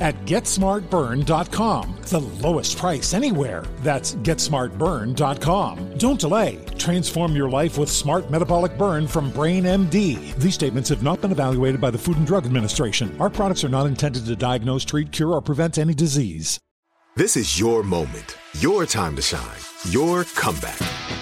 at GetSmartBurn.com. The lowest price anywhere. That's GetSmartBurn.com. Don't delay. Transform your life with Smart Metabolic Burn from Brain MD. These statements have not been evaluated by the Food and Drug Administration. Our products are not intended to diagnose, treat, cure, or prevent any disease. This is your moment, your time to shine, your comeback.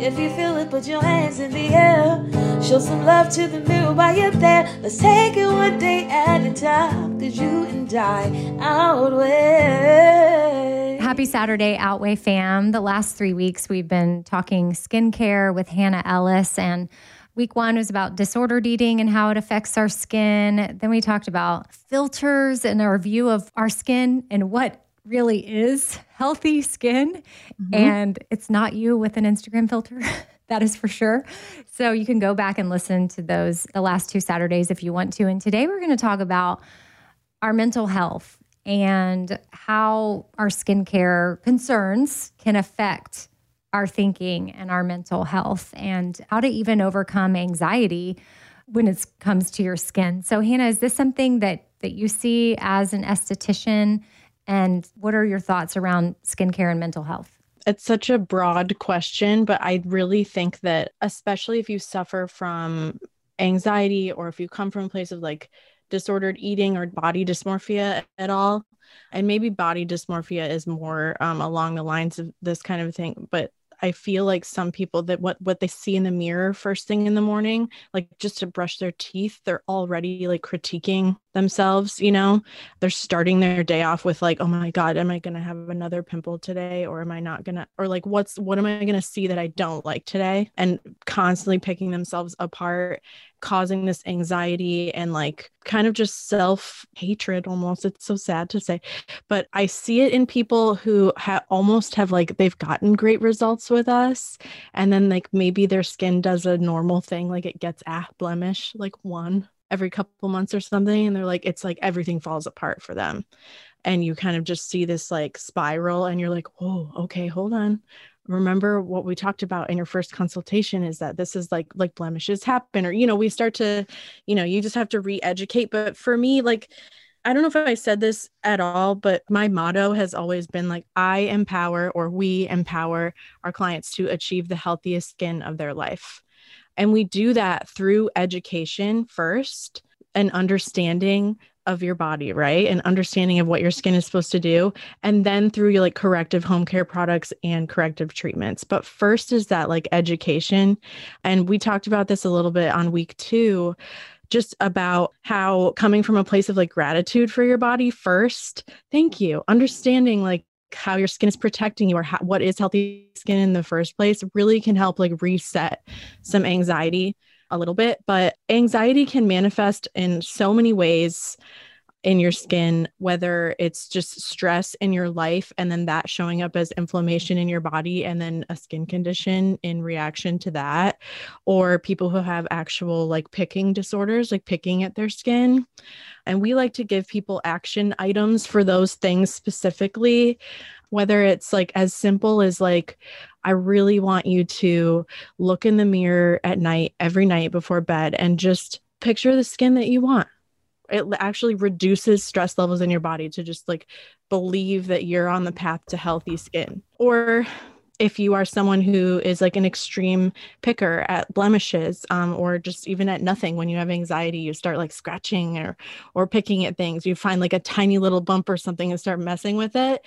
If you feel it, put your hands in the air. Show some love to the mirror while you're there. Let's take it one day at a time. Cause you and I outweigh. Happy Saturday, Outweigh fam. The last three weeks, we've been talking skincare with Hannah Ellis. And week one was about disordered eating and how it affects our skin. Then we talked about filters and our view of our skin and what really is healthy skin. Mm-hmm. And it's not you with an Instagram filter. that is for sure. So you can go back and listen to those the last two Saturdays if you want to. And today we're going to talk about our mental health and how our skincare concerns can affect our thinking and our mental health and how to even overcome anxiety when it comes to your skin. So Hannah, is this something that that you see as an esthetician and what are your thoughts around skincare and mental health? It's such a broad question, but I really think that, especially if you suffer from anxiety or if you come from a place of like disordered eating or body dysmorphia at all, and maybe body dysmorphia is more um, along the lines of this kind of thing, but I feel like some people that what what they see in the mirror first thing in the morning, like just to brush their teeth, they're already like critiquing themselves, you know. They're starting their day off with like, "Oh my god, am I going to have another pimple today or am I not going to or like what's what am I going to see that I don't like today?" and constantly picking themselves apart causing this anxiety and like kind of just self hatred almost. It's so sad to say, but I see it in people who ha- almost have like they've gotten great results with us. And then like maybe their skin does a normal thing, like it gets a blemish, like one every couple months or something. And they're like, it's like everything falls apart for them. And you kind of just see this like spiral and you're like, oh, okay, hold on remember what we talked about in your first consultation is that this is like like blemishes happen or you know we start to you know you just have to re-educate but for me like I don't know if I said this at all, but my motto has always been like, I empower or we empower our clients to achieve the healthiest skin of their life. And we do that through education first and understanding of your body, right? And understanding of what your skin is supposed to do. And then through your like corrective home care products and corrective treatments. But first is that like education. And we talked about this a little bit on week two just about how coming from a place of like gratitude for your body first. Thank you. Understanding like how your skin is protecting you or how, what is healthy skin in the first place really can help like reset some anxiety a little bit. But anxiety can manifest in so many ways in your skin, whether it's just stress in your life and then that showing up as inflammation in your body and then a skin condition in reaction to that, or people who have actual like picking disorders, like picking at their skin. And we like to give people action items for those things specifically, whether it's like as simple as like, I really want you to look in the mirror at night, every night before bed, and just picture the skin that you want. It actually reduces stress levels in your body to just like believe that you're on the path to healthy skin. Or if you are someone who is like an extreme picker at blemishes um, or just even at nothing when you have anxiety you start like scratching or or picking at things you find like a tiny little bump or something and start messing with it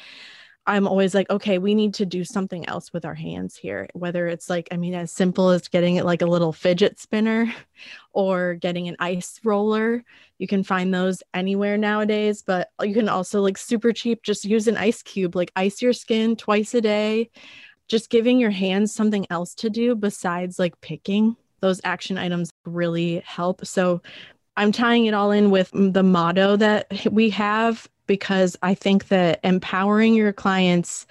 I'm always like, okay, we need to do something else with our hands here. Whether it's like, I mean, as simple as getting it like a little fidget spinner or getting an ice roller. You can find those anywhere nowadays, but you can also like super cheap, just use an ice cube, like ice your skin twice a day. Just giving your hands something else to do besides like picking. Those action items really help. So I'm tying it all in with mm, the motto that we have because I think that empowering your clients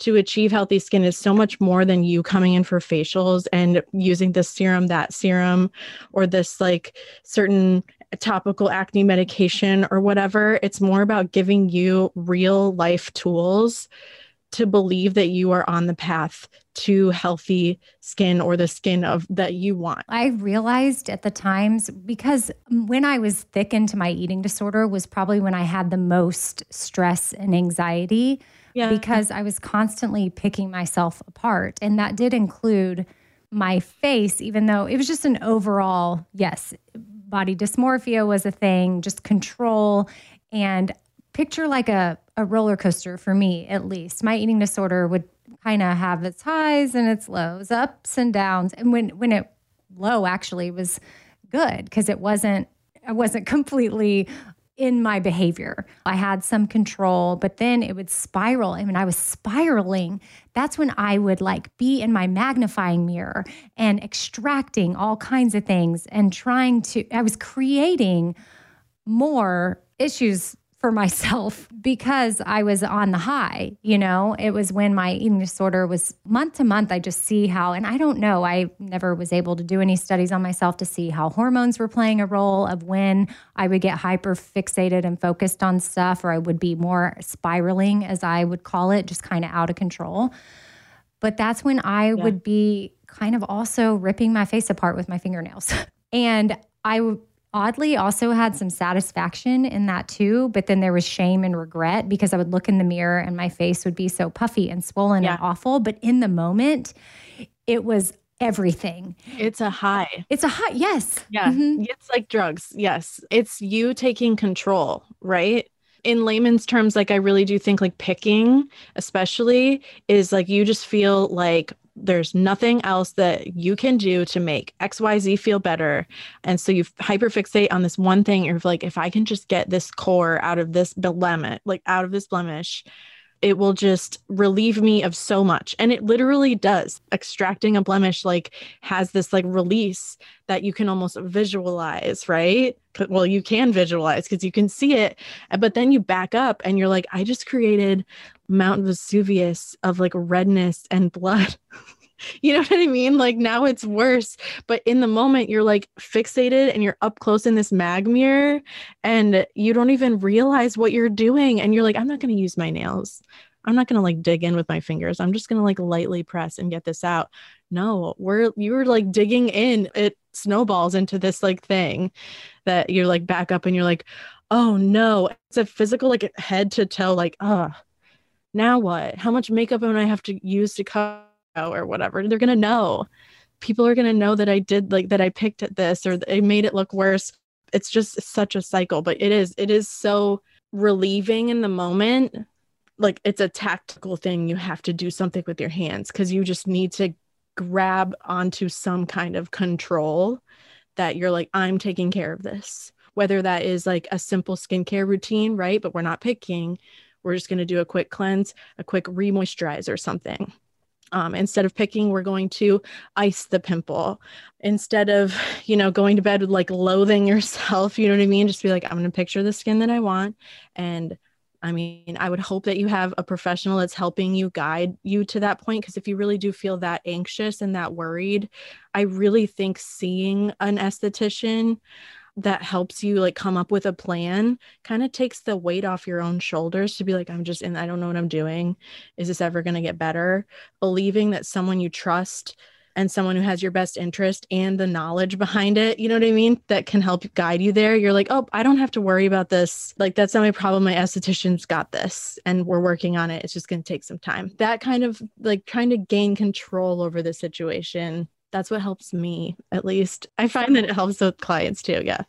to achieve healthy skin is so much more than you coming in for facials and using this serum, that serum, or this like certain topical acne medication or whatever. It's more about giving you real life tools to believe that you are on the path to healthy skin or the skin of that you want. I realized at the times because when I was thick into my eating disorder was probably when I had the most stress and anxiety yeah. because I was constantly picking myself apart and that did include my face even though it was just an overall yes body dysmorphia was a thing just control and picture like a, a roller coaster for me at least my eating disorder would kind of have its highs and its lows, ups and downs. And when when it low actually was good because it wasn't I wasn't completely in my behavior. I had some control, but then it would spiral. And when I was spiraling, that's when I would like be in my magnifying mirror and extracting all kinds of things and trying to, I was creating more issues for myself because I was on the high. You know, it was when my eating disorder was month to month. I just see how, and I don't know, I never was able to do any studies on myself to see how hormones were playing a role of when I would get hyper fixated and focused on stuff, or I would be more spiraling, as I would call it, just kind of out of control. But that's when I yeah. would be kind of also ripping my face apart with my fingernails. and I oddly also had some satisfaction in that too but then there was shame and regret because i would look in the mirror and my face would be so puffy and swollen yeah. and awful. But in the moment it was everything. It's a high. It's a high yes. Yeah. Mm-hmm. it's like drugs yes. It's you taking control right? In layman's terms like i really do think like picking especially is like you just feel like there's nothing else that you can do to make xyz feel better. And so you hyperfixate on this one thing. You're like if i can just get this core out of this blemish like out of this blemish it will just relieve me of so much. And it literally does. Extracting a blemish like has this like release that you can almost visualize right? Well you can visualize because you can see it. But then you back up and you're like i just created mount vesuvius of like redness and blood you know what I mean? Like now it's worse. But in the moment, you're like fixated and you're up close in this mag mirror and you don't even realize what you're doing. And you're like, I'm not going to use my nails. I'm not going to like dig in with my fingers. I'm just going to like lightly press and get this out. No, we're you're like digging in. It snowballs into this like thing that you're like back up and you're like, "Oh no." It's a physical like head to toe like, "Uh, now what? How much makeup am I have to use to cover or whatever?" They're going to know. People are going to know that I did like that I picked at this or I made it look worse. It's just such a cycle, but it is it is so relieving in the moment like it's a tactical thing you have to do something with your hands because you just need to grab onto some kind of control that you're like i'm taking care of this whether that is like a simple skincare routine right but we're not picking we're just going to do a quick cleanse a quick remoisturize or something um, instead of picking we're going to ice the pimple instead of you know going to bed with like loathing yourself you know what i mean just be like i'm going to picture the skin that i want and I mean, I would hope that you have a professional that's helping you guide you to that point. Because if you really do feel that anxious and that worried, I really think seeing an esthetician that helps you like come up with a plan kind of takes the weight off your own shoulders to be like i'm just in i don't know what i'm doing is this ever going to get better believing that someone you trust and someone who has your best interest and the knowledge behind it, you know what I mean? That can help guide you there. You're like, oh, I don't have to worry about this. Like, that's not my problem. My esthetician's got this and we're working on it. It's just going to take some time. That kind of like trying to gain control over the situation. That's what helps me, at least. I find that it helps with clients too. Yeah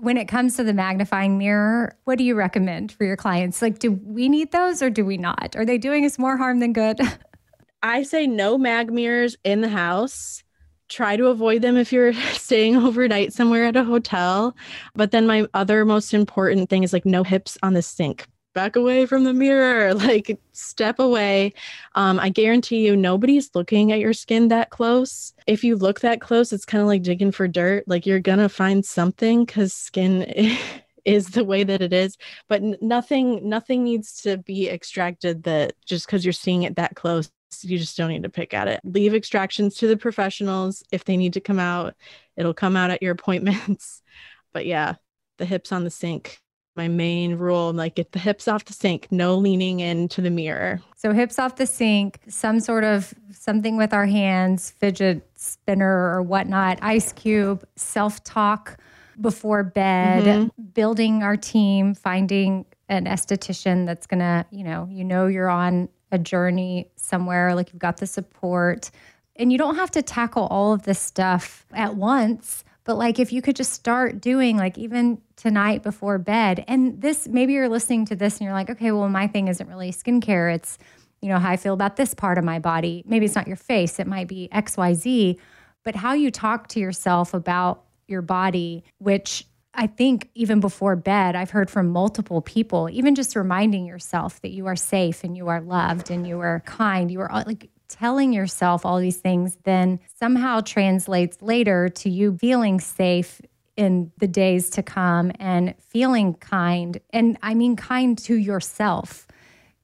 when it comes to the magnifying mirror, what do you recommend for your clients? Like, do we need those or do we not? Are they doing us more harm than good? I say no mag mirrors in the house. Try to avoid them if you're staying overnight somewhere at a hotel. But then my other most important thing is like no hips on the sink. Back away from the mirror, like step away. Um, I guarantee you, nobody's looking at your skin that close. If you look that close, it's kind of like digging for dirt. Like you're gonna find something because skin is the way that it is but nothing nothing needs to be extracted that just because you're seeing it that close you just don't need to pick at it. Leave extractions to the professionals. If they need to come out, it'll come out at your appointments. but yeah, the hips on the sink. My main rule, like get the hips off the sink, no leaning into the mirror. So hips off the sink, some sort of something with our hands, fidget spinner or whatnot, ice cube, self-talk before bed, mm-hmm. building our team, finding an esthetician that's gonna, you know, you know you're on a journey somewhere, like you've got the support. And you don't have to tackle all of this stuff at once. But like if you could just start doing like even tonight before bed, and this maybe you're listening to this and you're like, okay, well, my thing isn't really skincare. It's, you know, how I feel about this part of my body. Maybe it's not your face, it might be XYZ, but how you talk to yourself about your body, which I think even before bed, I've heard from multiple people, even just reminding yourself that you are safe and you are loved and you are kind, you are like telling yourself all these things, then somehow translates later to you feeling safe in the days to come and feeling kind. And I mean, kind to yourself.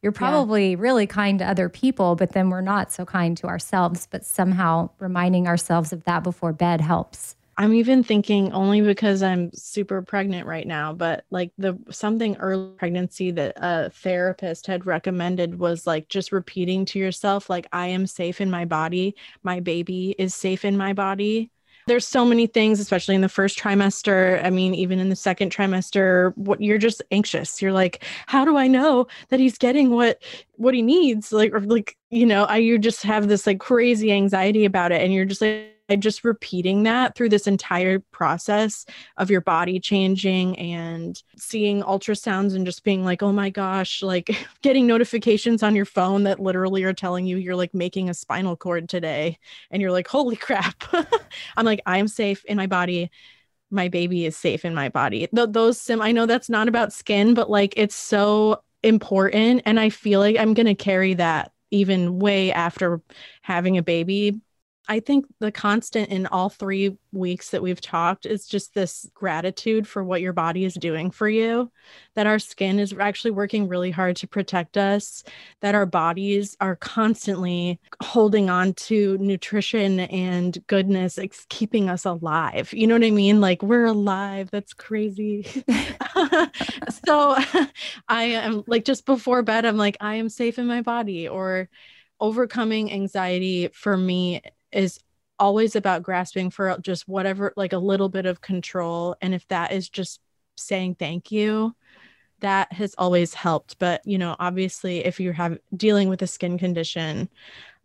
You're probably yeah. really kind to other people, but then we're not so kind to ourselves. But somehow reminding ourselves of that before bed helps. I'm even thinking only because I'm super pregnant right now, but like the something early pregnancy that a therapist had recommended was like just repeating to yourself, like, I am safe in my body. My baby is safe in my body. There's so many things, especially in the first trimester. I mean, even in the second trimester, what you're just anxious. You're like, how do I know that he's getting what what he needs? Like, or like, you know, I you just have this like crazy anxiety about it. And you're just like just repeating that through this entire process of your body changing and seeing ultrasounds and just being like, oh my gosh, like getting notifications on your phone that literally are telling you you're like making a spinal cord today. And you're like, holy crap. I'm like, I'm safe in my body. My baby is safe in my body. Th- those sim, I know that's not about skin, but like it's so important. And I feel like I'm going to carry that even way after having a baby I think the constant in all three weeks that we've talked is just this gratitude for what your body is doing for you, that our skin is actually working really hard to protect us, that our bodies are constantly holding on to nutrition and goodness, it's keeping us alive. You know what I mean? Like we're alive. That's crazy. so I am like just before bed, I'm like, I am safe in my body or overcoming anxiety for me is always about grasping for just whatever like a little bit of control. And if that is just saying thank you that has always helped. But you know obviously if you're have dealing with a skin condition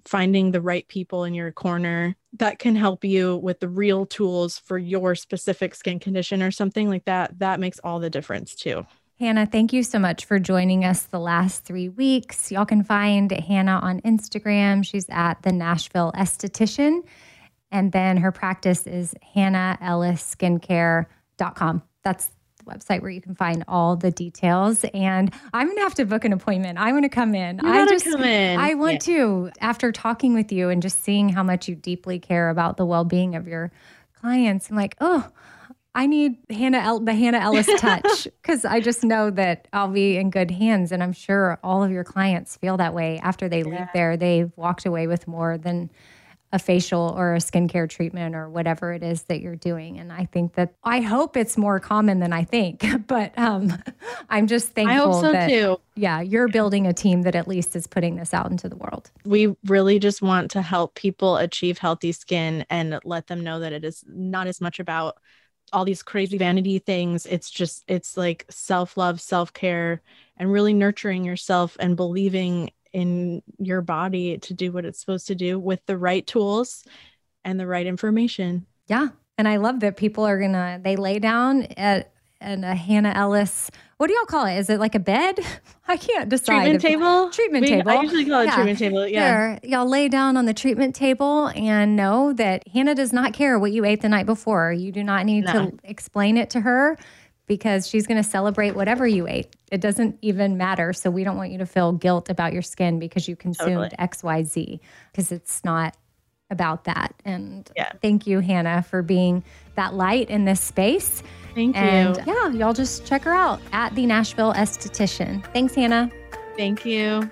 finding the right people in your corner that can help you with the real tools for your specific skin condition or something like that that makes all the difference too Hannah, thank you so much for joining us the last three weeks. Y'all can find Hannah on Instagram. She's at the Nashville Esthetician. And then her practice is hannahellisskincare.com. That's the website where you can find all the details. And I'm gonna have to book an appointment. I want to come in. You I just come in. I want yeah. to. After talking with you and just seeing how much you deeply care about the well-being of your clients, I'm like, oh, I need Hannah El- the Hannah Ellis touch because I just know that I'll be in good hands, and I'm sure all of your clients feel that way after they yeah. leave there. They've walked away with more than a facial or a skincare treatment or whatever it is that you're doing. And I think that I hope it's more common than I think, but um, I'm just thankful. I hope so that, too. Yeah, you're building a team that at least is putting this out into the world. We really just want to help people achieve healthy skin and let them know that it is not as much about all these crazy vanity things. It's just, it's like self love, self care, and really nurturing yourself and believing in your body to do what it's supposed to do with the right tools and the right information. Yeah. And I love that people are going to, they lay down at, at a Hannah Ellis what do y'all call it? Is it like a bed? I can't decide. Treatment table. Treatment we, table. I usually call it yeah. treatment table. Yeah. There, y'all lay down on the treatment table and know that Hannah does not care what you ate the night before. You do not need no. to explain it to her because she's going to celebrate whatever you ate. It doesn't even matter. So we don't want you to feel guilt about your skin because you consumed totally. XYZ because it's not about that. And yeah. thank you, Hannah, for being that light in this space. Thank and you. yeah, y'all just check her out at the Nashville Esthetician. Thanks, Hannah. Thank you.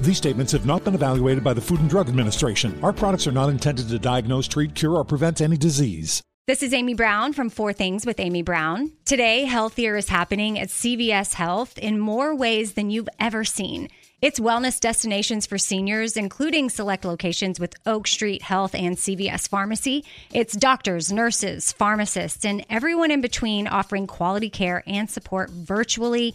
These statements have not been evaluated by the Food and Drug Administration. Our products are not intended to diagnose, treat, cure, or prevent any disease. This is Amy Brown from Four Things with Amy Brown. Today, healthier is happening at CVS Health in more ways than you've ever seen. It's wellness destinations for seniors, including select locations with Oak Street Health and CVS Pharmacy. It's doctors, nurses, pharmacists, and everyone in between offering quality care and support virtually